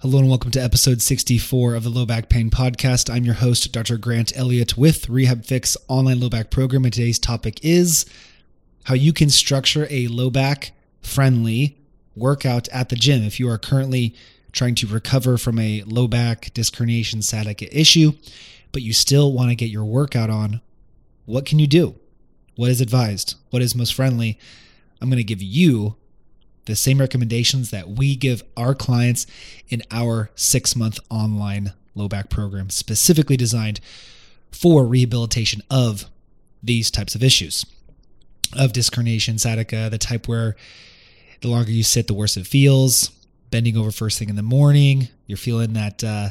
Hello and welcome to episode 64 of the Low Back Pain Podcast. I'm your host, Dr. Grant Elliott with Rehab Fix online low back program. And today's topic is how you can structure a low back friendly workout at the gym. If you are currently trying to recover from a low back disc herniation sciatica issue, but you still want to get your workout on, what can you do? What is advised? What is most friendly? I'm going to give you the same recommendations that we give our clients in our six month online low back program, specifically designed for rehabilitation of these types of issues of disc herniation, sciatica, the type where the longer you sit, the worse it feels. Bending over first thing in the morning, you're feeling that uh,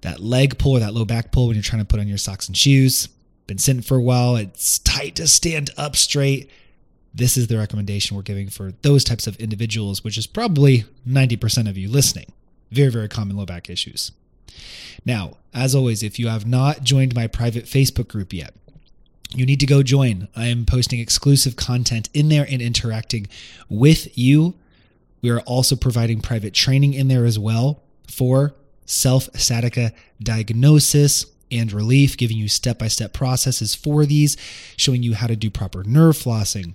that leg pull or that low back pull when you're trying to put on your socks and shoes. Been sitting for a while, it's tight to stand up straight this is the recommendation we're giving for those types of individuals, which is probably 90% of you listening. Very, very common low back issues. Now, as always, if you have not joined my private Facebook group yet, you need to go join. I am posting exclusive content in there and interacting with you. We are also providing private training in there as well for self sciatica diagnosis and relief, giving you step by step processes for these, showing you how to do proper nerve flossing,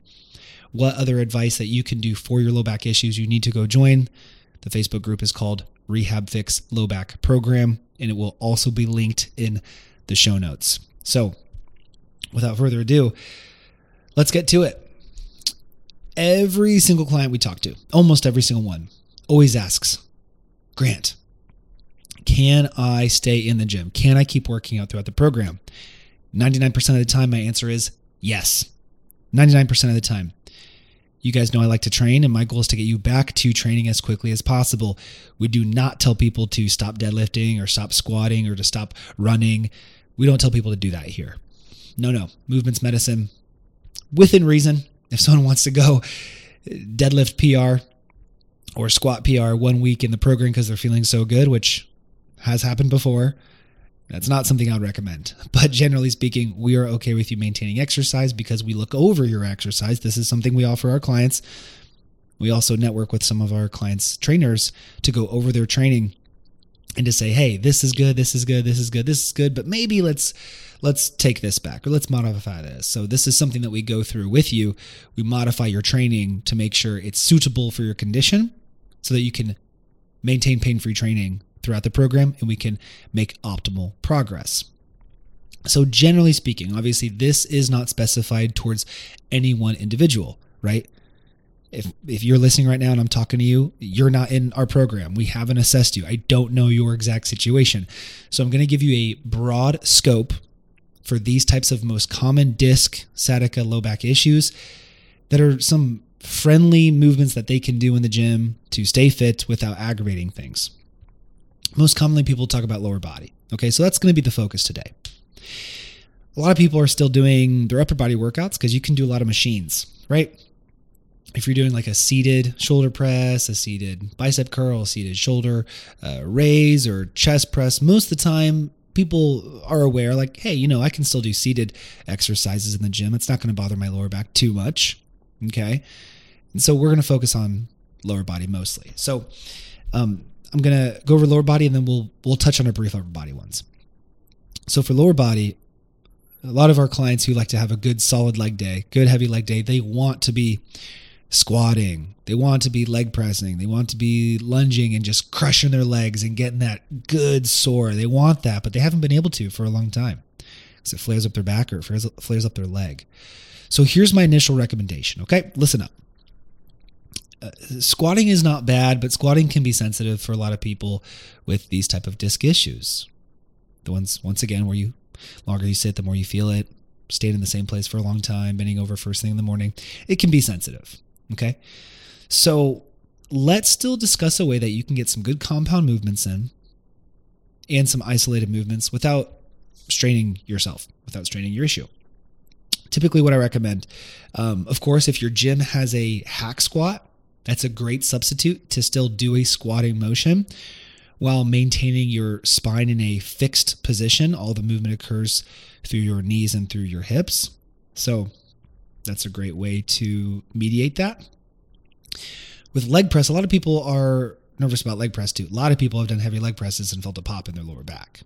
what other advice that you can do for your low back issues, you need to go join. The Facebook group is called Rehab Fix Low Back Program, and it will also be linked in the show notes. So, without further ado, let's get to it. Every single client we talk to, almost every single one, always asks, Grant, can I stay in the gym? Can I keep working out throughout the program? 99% of the time, my answer is yes. 99% of the time. You guys know I like to train, and my goal is to get you back to training as quickly as possible. We do not tell people to stop deadlifting or stop squatting or to stop running. We don't tell people to do that here. No, no. Movement's medicine within reason. If someone wants to go deadlift PR or squat PR one week in the program because they're feeling so good, which has happened before, that's not something I would recommend. But generally speaking, we are okay with you maintaining exercise because we look over your exercise. This is something we offer our clients. We also network with some of our clients' trainers to go over their training and to say, "Hey, this is good, this is good, this is good, this is good, but maybe let's let's take this back or let's modify this." So this is something that we go through with you. We modify your training to make sure it's suitable for your condition so that you can maintain pain-free training throughout the program and we can make optimal progress. So, generally speaking, obviously, this is not specified towards any one individual, right? If, if you're listening right now and I'm talking to you, you're not in our program. We haven't assessed you. I don't know your exact situation. So I'm going to give you a broad scope for these types of most common disc, sciatica, low back issues that are some friendly movements that they can do in the gym to stay fit without aggravating things. Most commonly, people talk about lower body. Okay, so that's going to be the focus today. A lot of people are still doing their upper body workouts because you can do a lot of machines, right? If you're doing like a seated shoulder press, a seated bicep curl, a seated shoulder uh, raise, or chest press, most of the time people are aware, like, hey, you know, I can still do seated exercises in the gym. It's not going to bother my lower back too much. Okay. And so we're going to focus on lower body mostly. So, um, I'm gonna go over lower body and then we'll we'll touch on our brief upper body ones. So for lower body, a lot of our clients who like to have a good solid leg day, good heavy leg day, they want to be squatting, they want to be leg pressing, they want to be lunging and just crushing their legs and getting that good sore. They want that, but they haven't been able to for a long time because it flares up their back or flares, flares up their leg. So here's my initial recommendation. Okay, listen up squatting is not bad, but squatting can be sensitive for a lot of people with these type of disc issues. The ones once again where you longer you sit, the more you feel it. Staying in the same place for a long time, bending over first thing in the morning, it can be sensitive. Okay, so let's still discuss a way that you can get some good compound movements in and some isolated movements without straining yourself, without straining your issue. Typically, what I recommend, um, of course, if your gym has a hack squat, that's a great substitute to still do a squatting motion while maintaining your spine in a fixed position. All the movement occurs through your knees and through your hips. So that's a great way to mediate that. With leg press, a lot of people are nervous about leg press too. A lot of people have done heavy leg presses and felt a pop in their lower back.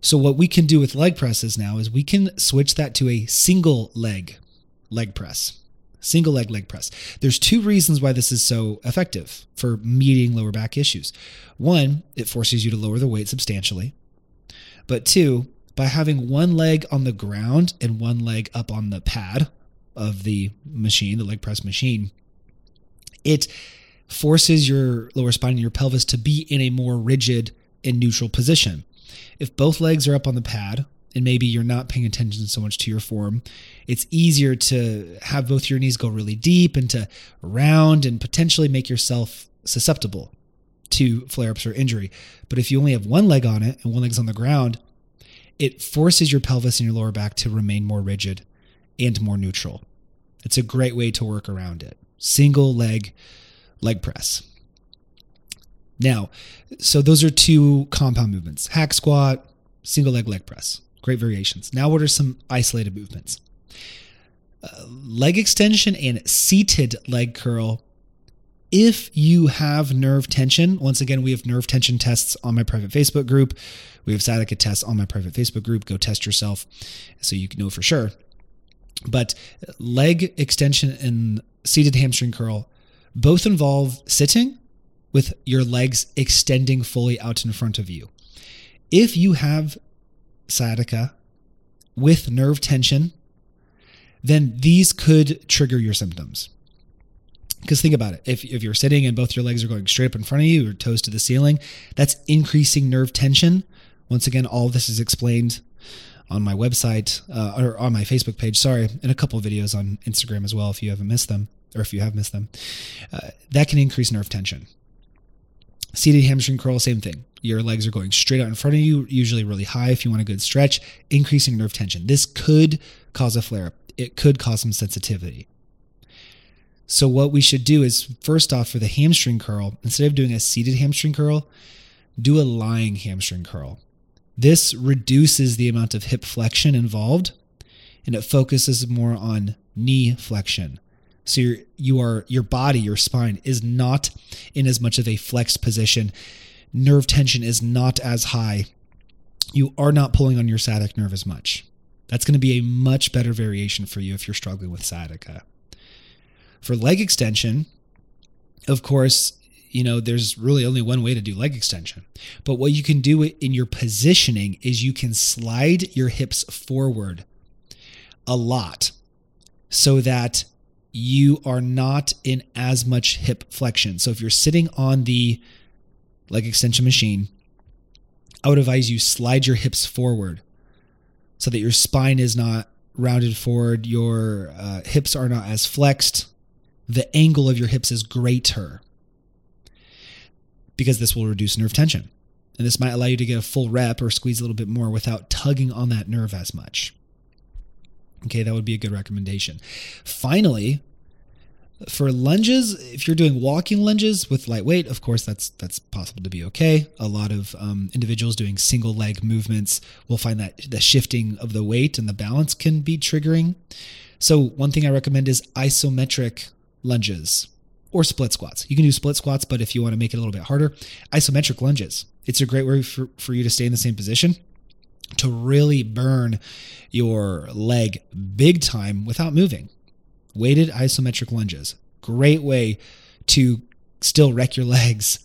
So what we can do with leg presses now is we can switch that to a single leg leg press. Single leg leg press. There's two reasons why this is so effective for meeting lower back issues. One, it forces you to lower the weight substantially. But two, by having one leg on the ground and one leg up on the pad of the machine, the leg press machine, it forces your lower spine and your pelvis to be in a more rigid and neutral position. If both legs are up on the pad, and maybe you're not paying attention so much to your form, it's easier to have both your knees go really deep and to round and potentially make yourself susceptible to flare ups or injury. But if you only have one leg on it and one leg's on the ground, it forces your pelvis and your lower back to remain more rigid and more neutral. It's a great way to work around it. Single leg leg press. Now, so those are two compound movements hack squat, single leg leg press. Great variations. Now, what are some isolated movements? Uh, leg extension and seated leg curl. If you have nerve tension, once again, we have nerve tension tests on my private Facebook group. We have sciatica tests on my private Facebook group. Go test yourself so you can know for sure. But leg extension and seated hamstring curl both involve sitting with your legs extending fully out in front of you. If you have sciatica with nerve tension, then these could trigger your symptoms. Because think about it if, if you're sitting and both your legs are going straight up in front of you your toes to the ceiling, that's increasing nerve tension. Once again, all this is explained on my website uh, or on my Facebook page, sorry, and a couple videos on Instagram as well if you haven't missed them or if you have missed them. Uh, that can increase nerve tension. Seated hamstring curl, same thing. Your legs are going straight out in front of you, usually really high if you want a good stretch, increasing nerve tension. This could cause a flare up. It could cause some sensitivity. So, what we should do is first off, for the hamstring curl, instead of doing a seated hamstring curl, do a lying hamstring curl. This reduces the amount of hip flexion involved and it focuses more on knee flexion. So your you are your body, your spine is not in as much of a flexed position. Nerve tension is not as high. You are not pulling on your sciatic nerve as much. That's going to be a much better variation for you if you're struggling with sciatica. For leg extension, of course, you know, there's really only one way to do leg extension. But what you can do in your positioning is you can slide your hips forward a lot so that you are not in as much hip flexion. So if you're sitting on the leg extension machine, I would advise you slide your hips forward so that your spine is not rounded forward, your uh, hips are not as flexed, the angle of your hips is greater because this will reduce nerve tension. And this might allow you to get a full rep or squeeze a little bit more without tugging on that nerve as much. Okay, that would be a good recommendation. Finally, for lunges, if you're doing walking lunges with light weight, of course that's that's possible to be okay. A lot of um, individuals doing single leg movements will find that the shifting of the weight and the balance can be triggering. So one thing I recommend is isometric lunges or split squats. You can do split squats, but if you want to make it a little bit harder, isometric lunges. It's a great way for, for you to stay in the same position to really burn your leg big time without moving. Weighted isometric lunges. Great way to still wreck your legs,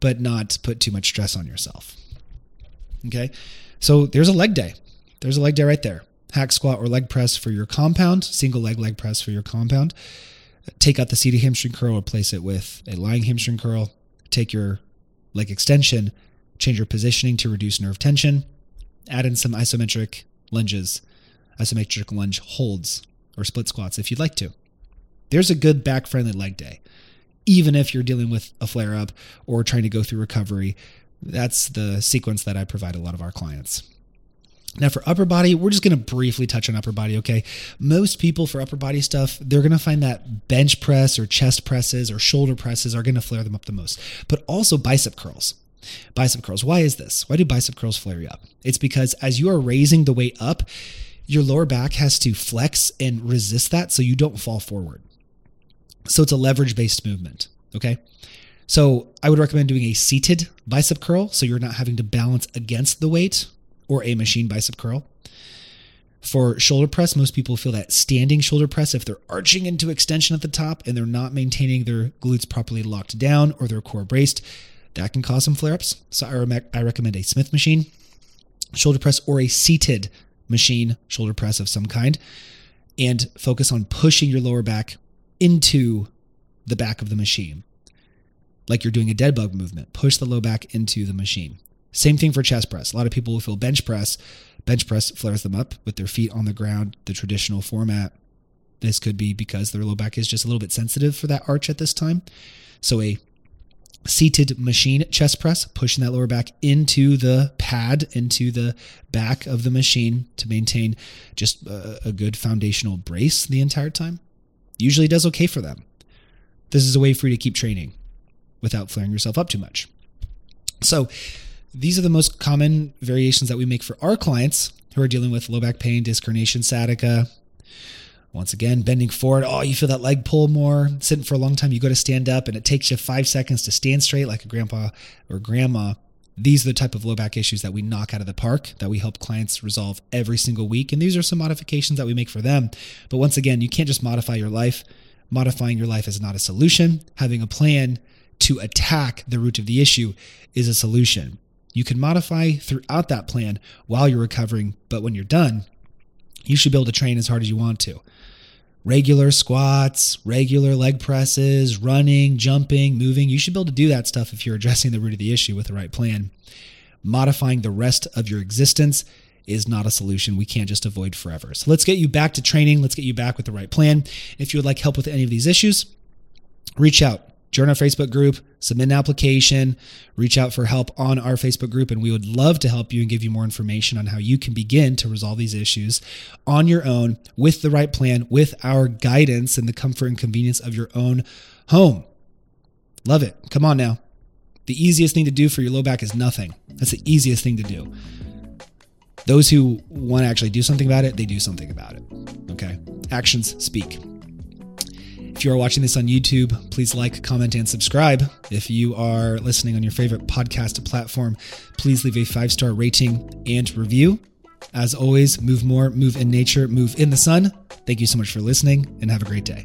but not put too much stress on yourself. Okay. So there's a leg day. There's a leg day right there. Hack squat or leg press for your compound, single leg leg press for your compound. Take out the seated hamstring curl, replace it with a lying hamstring curl. Take your leg extension, change your positioning to reduce nerve tension add in some isometric lunges, isometric lunge holds, or split squats if you'd like to. There's a good back friendly leg day. Even if you're dealing with a flare up or trying to go through recovery, that's the sequence that I provide a lot of our clients. Now, for upper body, we're just going to briefly touch on upper body, okay? Most people for upper body stuff, they're going to find that bench press or chest presses or shoulder presses are going to flare them up the most, but also bicep curls. Bicep curls. Why is this? Why do bicep curls flare you up? It's because as you are raising the weight up, your lower back has to flex and resist that so you don't fall forward. So it's a leverage based movement. Okay. So I would recommend doing a seated bicep curl so you're not having to balance against the weight or a machine bicep curl. For shoulder press, most people feel that standing shoulder press, if they're arching into extension at the top and they're not maintaining their glutes properly locked down or their core braced, that can cause some flare ups. So I, re- I recommend a Smith machine, shoulder press, or a seated machine, shoulder press of some kind, and focus on pushing your lower back into the back of the machine. Like you're doing a dead bug movement, push the low back into the machine. Same thing for chest press. A lot of people will feel bench press. Bench press flares them up with their feet on the ground, the traditional format. This could be because their low back is just a little bit sensitive for that arch at this time. So a seated machine chest press, pushing that lower back into the pad, into the back of the machine to maintain just a, a good foundational brace the entire time. Usually does okay for them. This is a way for you to keep training without flaring yourself up too much. So, these are the most common variations that we make for our clients who are dealing with low back pain, disc herniation, sciatica. Once again, bending forward. Oh, you feel that leg pull more. Sitting for a long time, you go to stand up and it takes you five seconds to stand straight like a grandpa or grandma. These are the type of low back issues that we knock out of the park, that we help clients resolve every single week. And these are some modifications that we make for them. But once again, you can't just modify your life. Modifying your life is not a solution. Having a plan to attack the root of the issue is a solution. You can modify throughout that plan while you're recovering, but when you're done, you should be able to train as hard as you want to. Regular squats, regular leg presses, running, jumping, moving. You should be able to do that stuff if you're addressing the root of the issue with the right plan. Modifying the rest of your existence is not a solution we can't just avoid forever. So let's get you back to training. Let's get you back with the right plan. If you would like help with any of these issues, reach out join our Facebook group, submit an application, reach out for help on our Facebook group, and we would love to help you and give you more information on how you can begin to resolve these issues on your own with the right plan, with our guidance and the comfort and convenience of your own home. Love it. Come on now. The easiest thing to do for your low back is nothing. That's the easiest thing to do. Those who want to actually do something about it, they do something about it. Okay? Actions speak. If you are watching this on YouTube, please like, comment, and subscribe. If you are listening on your favorite podcast platform, please leave a five star rating and review. As always, move more, move in nature, move in the sun. Thank you so much for listening, and have a great day.